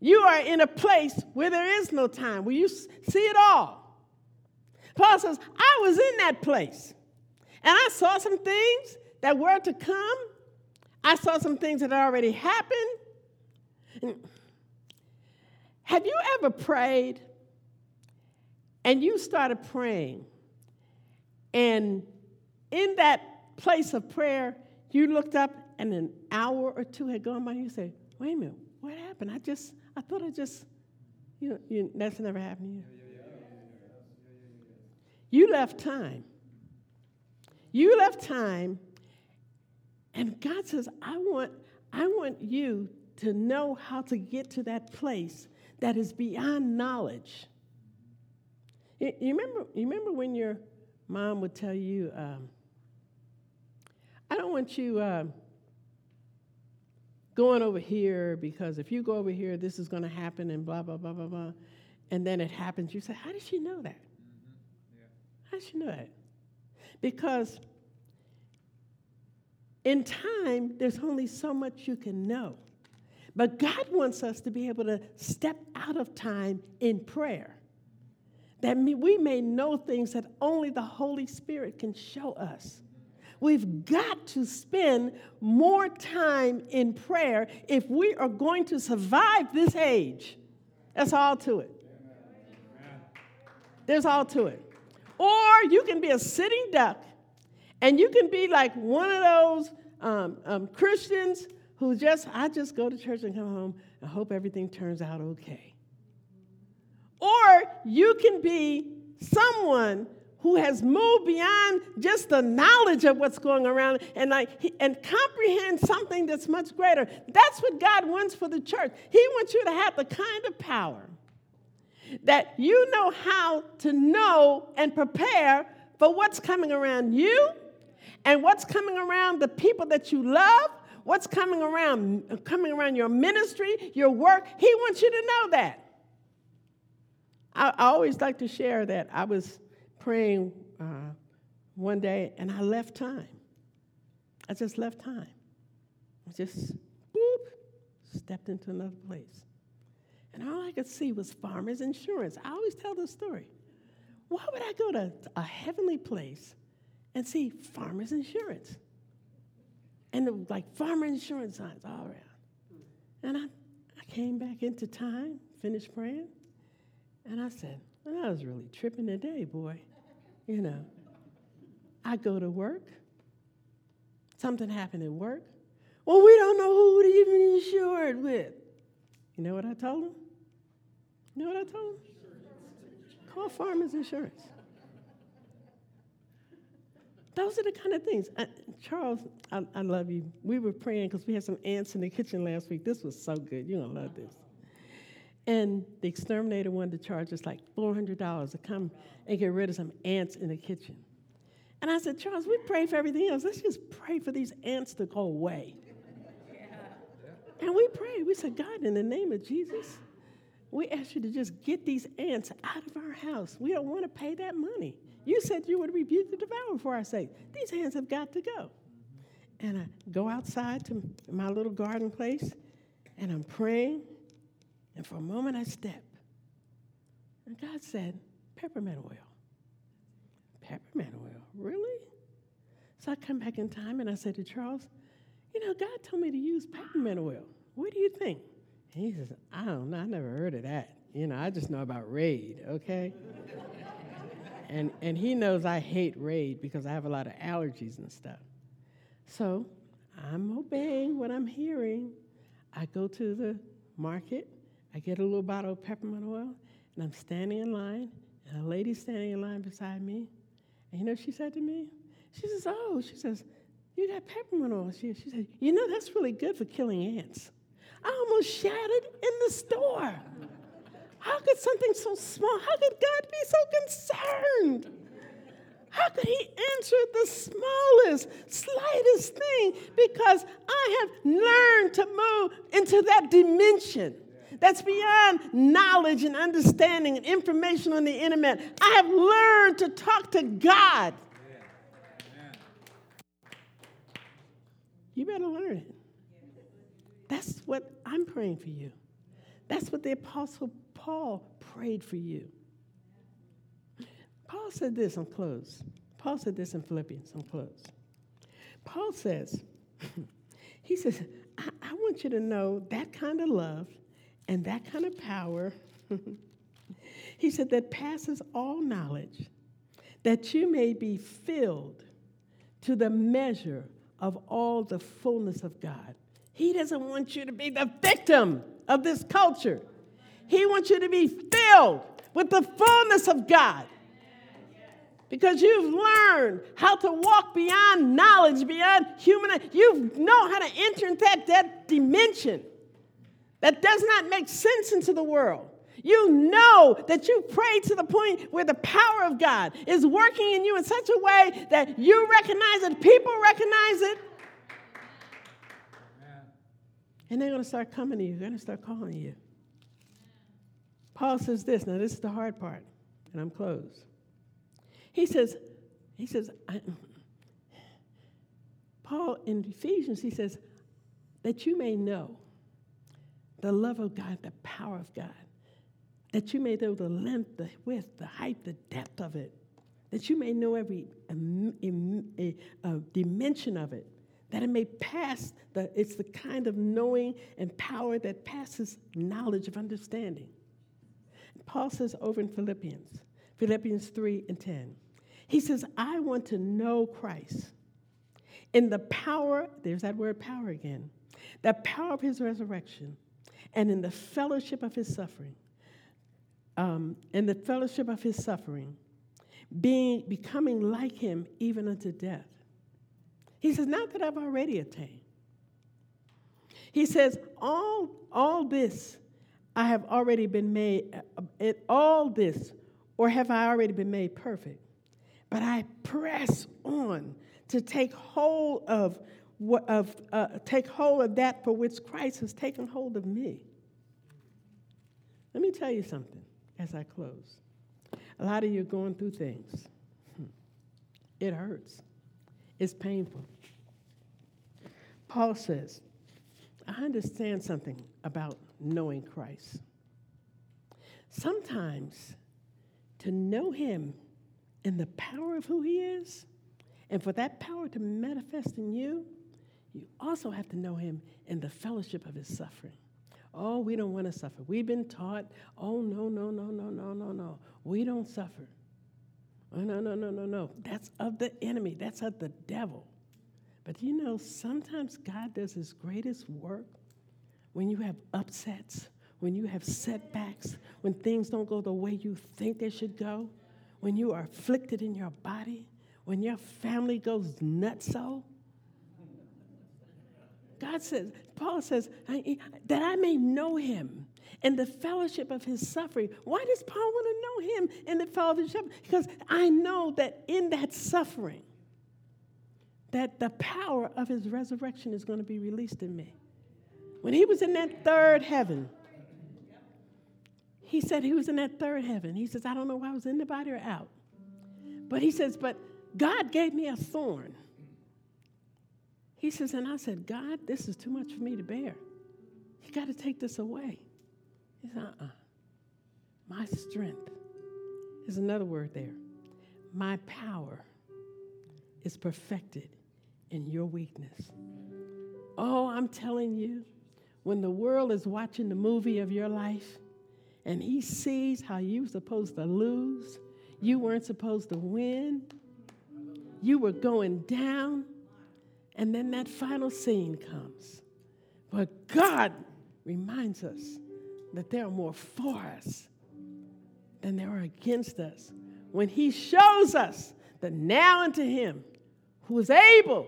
You are in a place where there is no time, where you see it all. Paul says, I was in that place. And I saw some things that were to come. I saw some things that already happened. Have you ever prayed and you started praying, and in that place of prayer, you looked up and an hour or two had gone by, and you said, Wait a minute, what happened? I just, I thought I just, you know, you, that's never happened to you. You left time. You left time, and God says, I want, I want you to know how to get to that place that is beyond knowledge. You remember, you remember when your mom would tell you, um, I don't want you uh, going over here because if you go over here, this is going to happen and blah, blah, blah, blah, blah. And then it happens. You say, How did she know that? How did she know that? Because in time, there's only so much you can know. But God wants us to be able to step out of time in prayer. That we may know things that only the Holy Spirit can show us. We've got to spend more time in prayer if we are going to survive this age. That's all to it. There's all to it. Or you can be a sitting duck and you can be like one of those um, um, Christians who just, I just go to church and come home and hope everything turns out okay. Or you can be someone who has moved beyond just the knowledge of what's going around and like and comprehend something that's much greater. That's what God wants for the church. He wants you to have the kind of power that you know how to know and prepare for what's coming around you and what's coming around the people that you love, what's coming around coming around your ministry, your work. He wants you to know that. I, I always like to share that I was praying uh, one day and I left time. I just left time. I just boop, stepped into another place. And all I could see was farmers insurance. I always tell this story. Why would I go to a heavenly place and see farmers insurance? And the, like farmer insurance signs all around. And I, I came back into time, finished praying, and I said, well, I was really tripping today, boy. You know, I go to work, something happened at work. Well, we don't know who to even insure it with. You know what I told him? You know what I told him? Call Farmers Insurance. Those are the kind of things. I, Charles, I, I, love you. We were praying because we had some ants in the kitchen last week. This was so good. You're going to love this. And the exterminator wanted to charge us like $400 to come and get rid of some ants in the kitchen. And I said, Charles, we pray for everything else. Let's just pray for these ants to go away. Yeah. And we prayed. We said, God, in the name of Jesus, we ask you to just get these ants out of our house. We don't want to pay that money. You said you would rebuke the devourer for our sake. These ants have got to go. And I go outside to my little garden place, and I'm praying and for a moment I step. And God said, peppermint oil. Peppermint oil, really? So I come back in time and I said to Charles, you know, God told me to use peppermint oil. What do you think? He says, I don't know, I never heard of that. You know, I just know about Raid, okay? And, and he knows I hate Raid because I have a lot of allergies and stuff. So I'm obeying what I'm hearing. I go to the market, I get a little bottle of peppermint oil, and I'm standing in line, and a lady's standing in line beside me. And you know she said to me? She says, Oh, she says, you got peppermint oil. She, she said, You know, that's really good for killing ants. I almost shouted in the store. How could something so small, how could God be so concerned? How could He answer the smallest, slightest thing? Because I have learned to move into that dimension that's beyond knowledge and understanding and information on the internet. I have learned to talk to God. You better learn it. That's what I'm praying for you. That's what the Apostle Paul prayed for you. Paul said this, I'm close. Paul said this in Philippians, I'm close. Paul says, he says, I, I want you to know that kind of love and that kind of power, he said, that passes all knowledge, that you may be filled to the measure of all the fullness of God. He doesn't want you to be the victim of this culture. He wants you to be filled with the fullness of God. Because you've learned how to walk beyond knowledge, beyond human. You know how to enter into that, that dimension that does not make sense into the world. You know that you prayed to the point where the power of God is working in you in such a way that you recognize it, people recognize it. And they're going to start coming to you, they're going to start calling you. Paul says this. Now, this is the hard part, and I'm closed. He says, he says, Paul in Ephesians, he says, that you may know the love of God, the power of God, that you may know the length, the width, the height, the depth of it, that you may know every um, uh, dimension of it, that it may pass, the, it's the kind of knowing and power that passes knowledge of understanding. Paul says over in Philippians, Philippians 3 and 10, he says, I want to know Christ in the power, there's that word power again, the power of his resurrection, and in the fellowship of his suffering. Um, in the fellowship of his suffering, being becoming like him even unto death. He says, not that I've already attained. He says, all, all this I have already been made, uh, all this, or have I already been made perfect? But I press on to take hold of, of uh, take hold of that for which Christ has taken hold of me. Let me tell you something as I close. A lot of you are going through things. Hmm. It hurts. It's painful. Paul says, I understand something about knowing Christ. Sometimes to know Him in the power of who He is, and for that power to manifest in you, you also have to know Him in the fellowship of His suffering. Oh, we don't want to suffer. We've been taught, oh, no, no, no, no, no, no, no. We don't suffer. Oh, no, no, no, no, no. That's of the enemy, that's of the devil. But you know, sometimes God does his greatest work when you have upsets, when you have setbacks, when things don't go the way you think they should go, when you are afflicted in your body, when your family goes nutso. God says, Paul says, that I may know him in the fellowship of his suffering. Why does Paul want to know him in the fellowship? Because I know that in that suffering, that the power of his resurrection is going to be released in me. When he was in that third heaven, he said he was in that third heaven. He says, I don't know why I was in the body or out. But he says, but God gave me a thorn. He says, and I said, God, this is too much for me to bear. You got to take this away. He said, uh uh My strength is another word there. My power is perfected in your weakness. Oh, I'm telling you, when the world is watching the movie of your life and he sees how you're supposed to lose, You weren't supposed to win. You were going down. And then that final scene comes. But God reminds us that there are more for us than there are against us. When He shows us that now unto Him who is able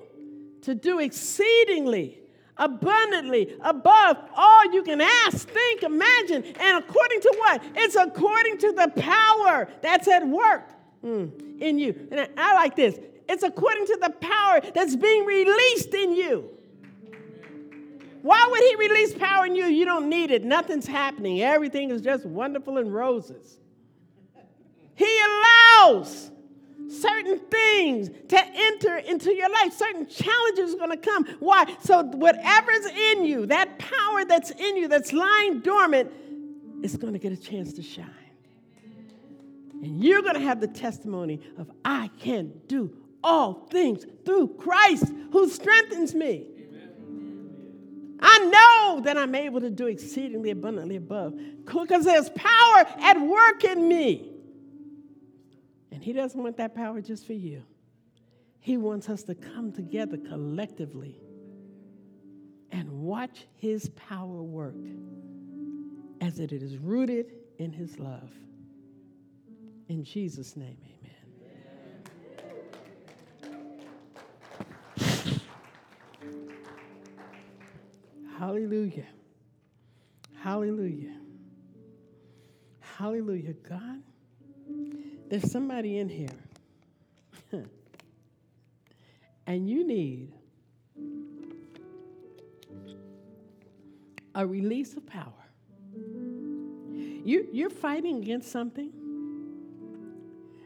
to do exceedingly abundantly above all you can ask, think, imagine. And according to what? It's according to the power that's at work mm, in you. And I, I like this it's according to the power that's being released in you. Why would he release power in you? You don't need it. Nothing's happening. Everything is just wonderful and roses. He allows certain things to enter into your life. Certain challenges are going to come. Why? So, whatever's in you, that power that's in you that's lying dormant, is going to get a chance to shine. And you're going to have the testimony of, I can do all things through Christ who strengthens me. I know that I'm able to do exceedingly abundantly above because there's power at work in me. And He doesn't want that power just for you, He wants us to come together collectively and watch His power work as it is rooted in His love. In Jesus' name, amen. Hallelujah. Hallelujah. Hallelujah. God there's somebody in here, and you need a release of power. You, you're fighting against something.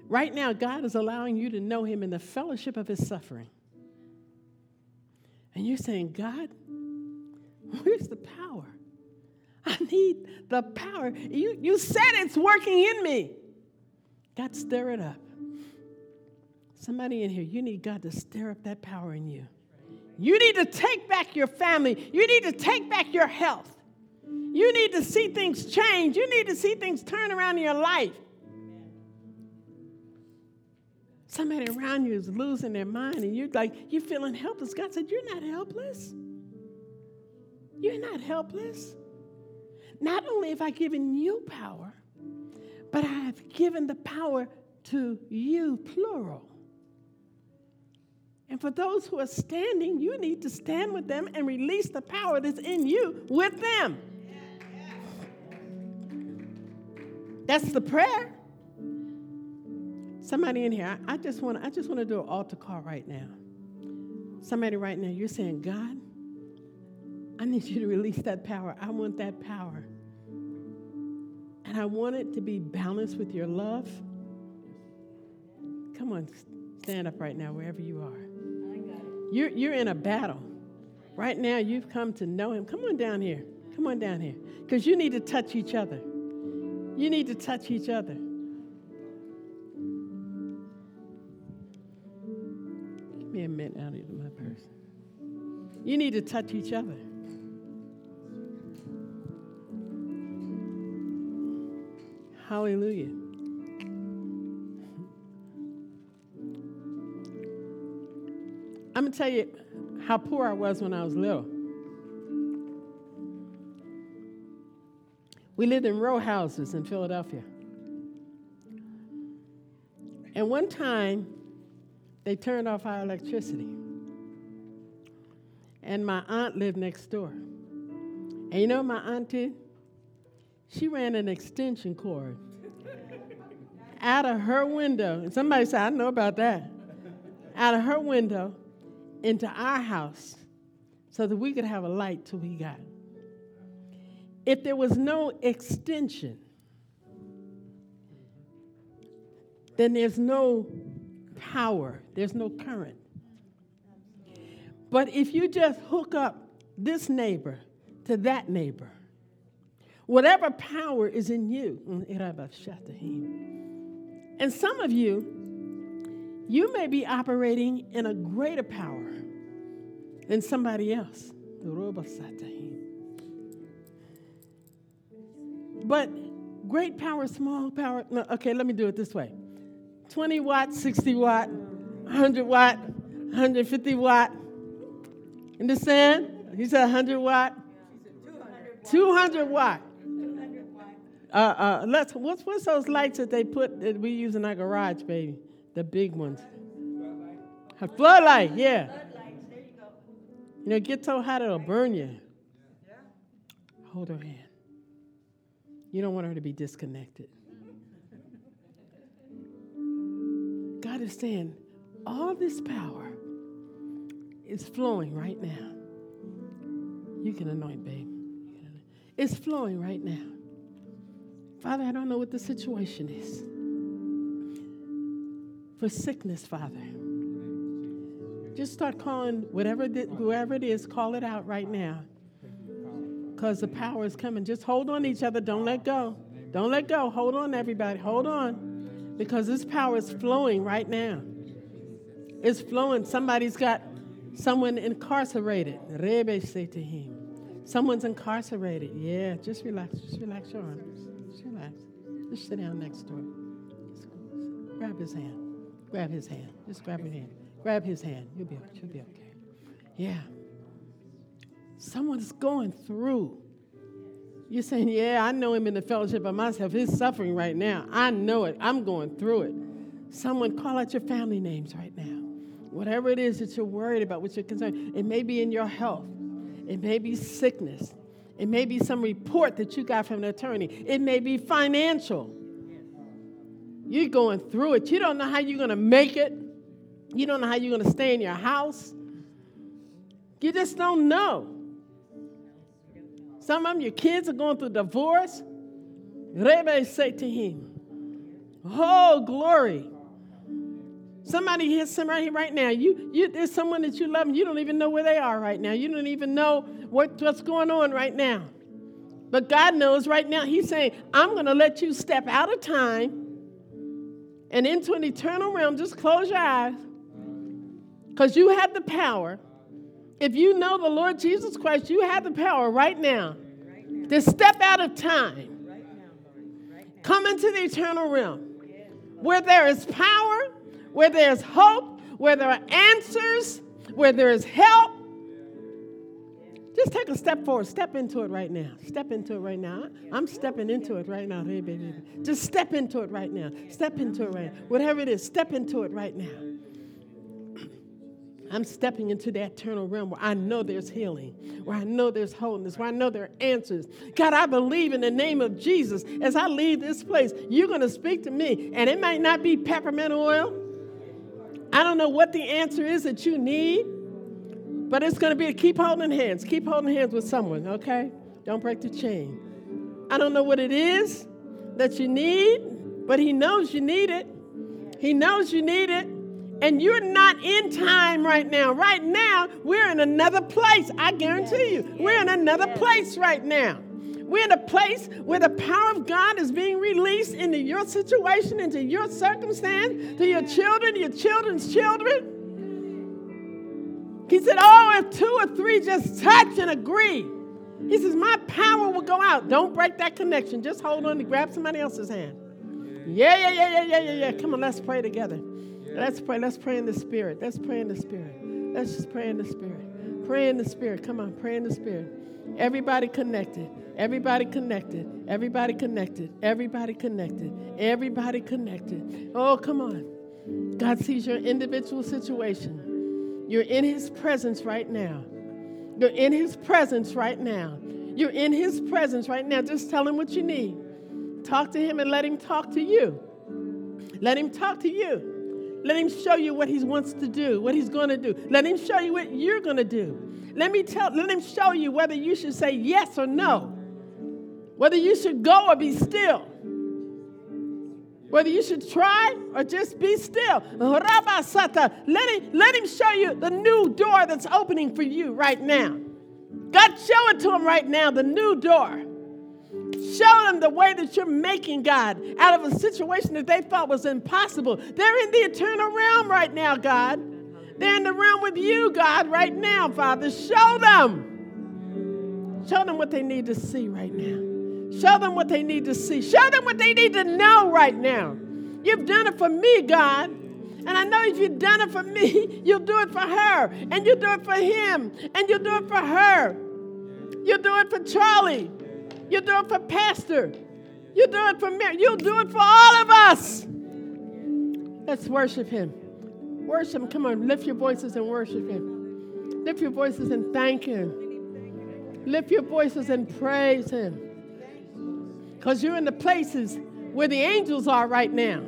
Right now, God is allowing you to know Him in the fellowship of His suffering. And you're saying, God, where's the power? I need the power. You, you said it's working in me. God, stir it up. Somebody in here, you need God to stir up that power in you. You need to take back your family. You need to take back your health. You need to see things change. You need to see things turn around in your life. Somebody around you is losing their mind and you're like, you're feeling helpless. God said, You're not helpless. You're not helpless. Not only have I given you power, but I have given the power to you, plural. And for those who are standing, you need to stand with them and release the power that's in you with them. That's the prayer. Somebody in here, I, just want I just want to do an altar call right now. Somebody right now, you're saying, God, I need you to release that power. I want that power. And I want it to be balanced with your love. Come on, stand up right now, wherever you are. You're, you're in a battle. Right now, you've come to know Him. Come on down here. Come on down here. Because you need to touch each other. You need to touch each other. Give me a minute out of my purse. You need to touch each other. Hallelujah. I'm going to tell you how poor I was when I was little. We lived in row houses in Philadelphia. And one time, they turned off our electricity. And my aunt lived next door. And you know my aunt did? She ran an extension cord out of her window. And somebody said, I know about that. Out of her window into our house so that we could have a light till we got. If there was no extension, then there's no power, there's no current. But if you just hook up this neighbor to that neighbor, Whatever power is in you. Mm, and some of you, you may be operating in a greater power than somebody else. But great power, small power. No, okay, let me do it this way. 20 watt, 60 watt, 100 watt, 150 watt. Understand? He said 100 watt. 200 watt. Uh, uh, let's, what's, what's those lights that they put that we use in our garage, baby? The big ones. A floodlight, yeah. You know, get so hot it'll burn you. Hold her hand. You don't want her to be disconnected. God is saying, all this power is flowing right now. You can anoint, babe. It's flowing right now. Father, I don't know what the situation is. For sickness, Father. Just start calling whatever whoever it is, call it out right now. Because the power is coming. Just hold on each other. Don't let go. Don't let go. Hold on, everybody. Hold on. Because this power is flowing right now. It's flowing. Somebody's got someone incarcerated. Rebe say to him. Someone's incarcerated. Yeah, just relax. Just relax your arms. Just relax. Just sit down next to him. Grab his hand. Grab his hand. Just grab his hand. Grab his hand. You'll be, you'll be okay. Yeah. Someone's going through. You're saying, Yeah, I know him in the fellowship of myself. He's suffering right now. I know it. I'm going through it. Someone call out your family names right now. Whatever it is that you're worried about, what you're concerned, it may be in your health. It may be sickness. It may be some report that you got from an attorney. It may be financial. You're going through it. You don't know how you're going to make it. You don't know how you're going to stay in your house. You just don't know. Some of them, your kids are going through divorce. Rebe say to him, Oh, glory. Somebody here, somebody here right now. You, you, there's someone that you love and you don't even know where they are right now. You don't even know what, what's going on right now. But God knows right now. He's saying, I'm going to let you step out of time and into an eternal realm. Just close your eyes because you have the power. If you know the Lord Jesus Christ, you have the power right now to step out of time, come into the eternal realm where there is power where there's hope, where there are answers, where there is help. Just take a step forward. Step into it right now. Step into it right now. I'm stepping into it right now. Hey, baby. Just step into it right now. Step into it right now. Whatever it is, step into it right now. I'm stepping into that eternal realm where I know there's healing, where I know there's wholeness, where I know there are answers. God, I believe in the name of Jesus. As I leave this place, you're going to speak to me. And it might not be peppermint oil, I don't know what the answer is that you need, but it's going to be keep holding hands. Keep holding hands with someone, okay? Don't break the chain. I don't know what it is that you need, but He knows you need it. He knows you need it. And you're not in time right now. Right now, we're in another place. I guarantee you. We're in another place right now. We're in a place where the power of God is being released into your situation, into your circumstance, to your children, your children's children. He said, Oh, if two or three just touch and agree. He says, My power will go out. Don't break that connection. Just hold on to grab somebody else's hand. Yeah, yeah, yeah, yeah, yeah, yeah, yeah. Come on, let's pray together. Let's pray. Let's pray in the Spirit. Let's pray in the Spirit. Let's just pray in the Spirit. Pray in the Spirit. Come on, pray in the Spirit. Everybody connected. Everybody connected. Everybody connected. Everybody connected. Everybody connected. Oh, come on. God sees your individual situation. You're in His presence right now. You're in His presence right now. You're in His presence right now. Just tell Him what you need. Talk to Him and let Him talk to you. Let Him talk to you. Let Him show you what He wants to do, what He's going to do. Let Him show you what you're going to do. Let me tell, let him show you whether you should say yes or no. Whether you should go or be still. Whether you should try or just be still. Let him, let him show you the new door that's opening for you right now. God, show it to him right now, the new door. Show them the way that you're making God out of a situation that they thought was impossible. They're in the eternal realm right now, God. They're in the realm with you, God, right now, Father. Show them. Show them what they need to see right now. Show them what they need to see. Show them what they need to know right now. You've done it for me, God. And I know if you've done it for me, you'll do it for her, and you'll do it for him, and you'll do it for her. You'll do it for Charlie. You'll do it for Pastor. You'll do it for Mary. You'll do it for all of us. Let's worship him. Worship him. Come on, lift your voices and worship him. Lift your voices and thank him. Lift your voices and praise him. Because you're in the places where the angels are right now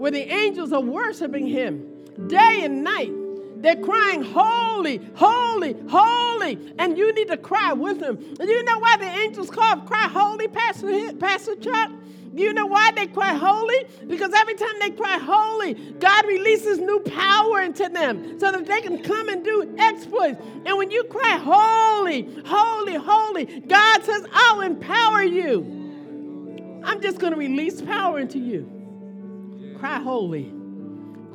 where the angels are worshiping him day and night. They're crying, Holy, holy, holy. And you need to cry with them. And you know why the angels call cry holy, Pastor, Pastor Chuck? You know why they cry holy? Because every time they cry holy, God releases new power into them so that they can come and do exploits. And when you cry holy, holy, holy, God says, I'll empower you. I'm just going to release power into you. Cry holy.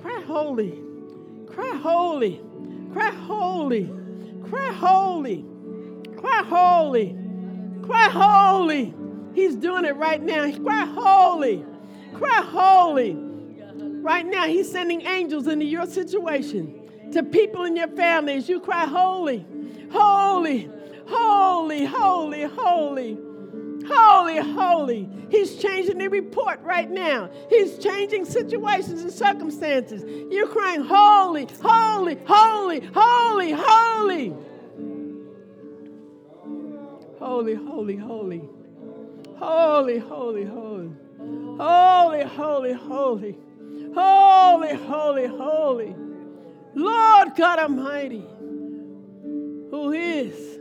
Cry holy. Cry holy. Cry holy. Cry holy. Cry holy. Cry holy. He's doing it right now. Cry holy. Cry holy. Right now, He's sending angels into your situation, to people in your family as you cry holy, holy, holy, holy, holy. Holy, holy. He's changing the report right now. He's changing situations and circumstances. You're crying, Holy, holy, holy, holy, holy. Holy, holy, holy. Holy, holy, holy. Holy, holy, holy. Holy, holy, holy. Lord God Almighty, who is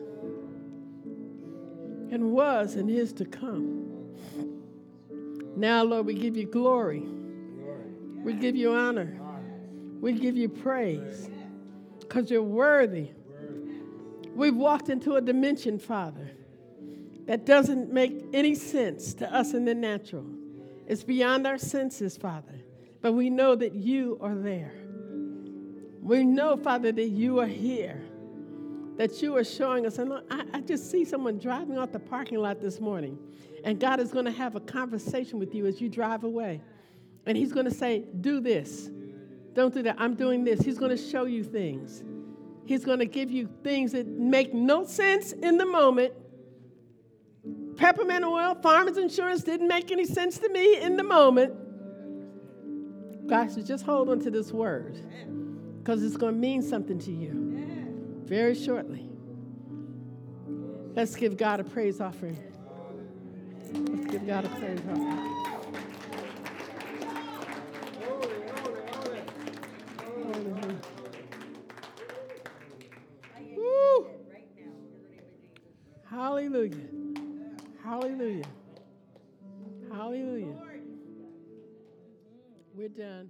and was and is to come. Now, Lord, we give you glory. We give you honor. We give you praise because you're worthy. We've walked into a dimension, Father, that doesn't make any sense to us in the natural. It's beyond our senses, Father. But we know that you are there. We know, Father, that you are here that you are showing us. And I, I just see someone driving off the parking lot this morning, and God is going to have a conversation with you as you drive away. And He's going to say, Do this. Don't do that. I'm doing this. He's going to show you things. He's going to give you things that make no sense in the moment. Peppermint oil, farmers insurance didn't make any sense to me in the moment. God says, just hold on to this word because it's going to mean something to you very shortly. Let's give God a praise offering. Let's give God a praise offering. Hallelujah. Hallelujah. Hallelujah. We're done.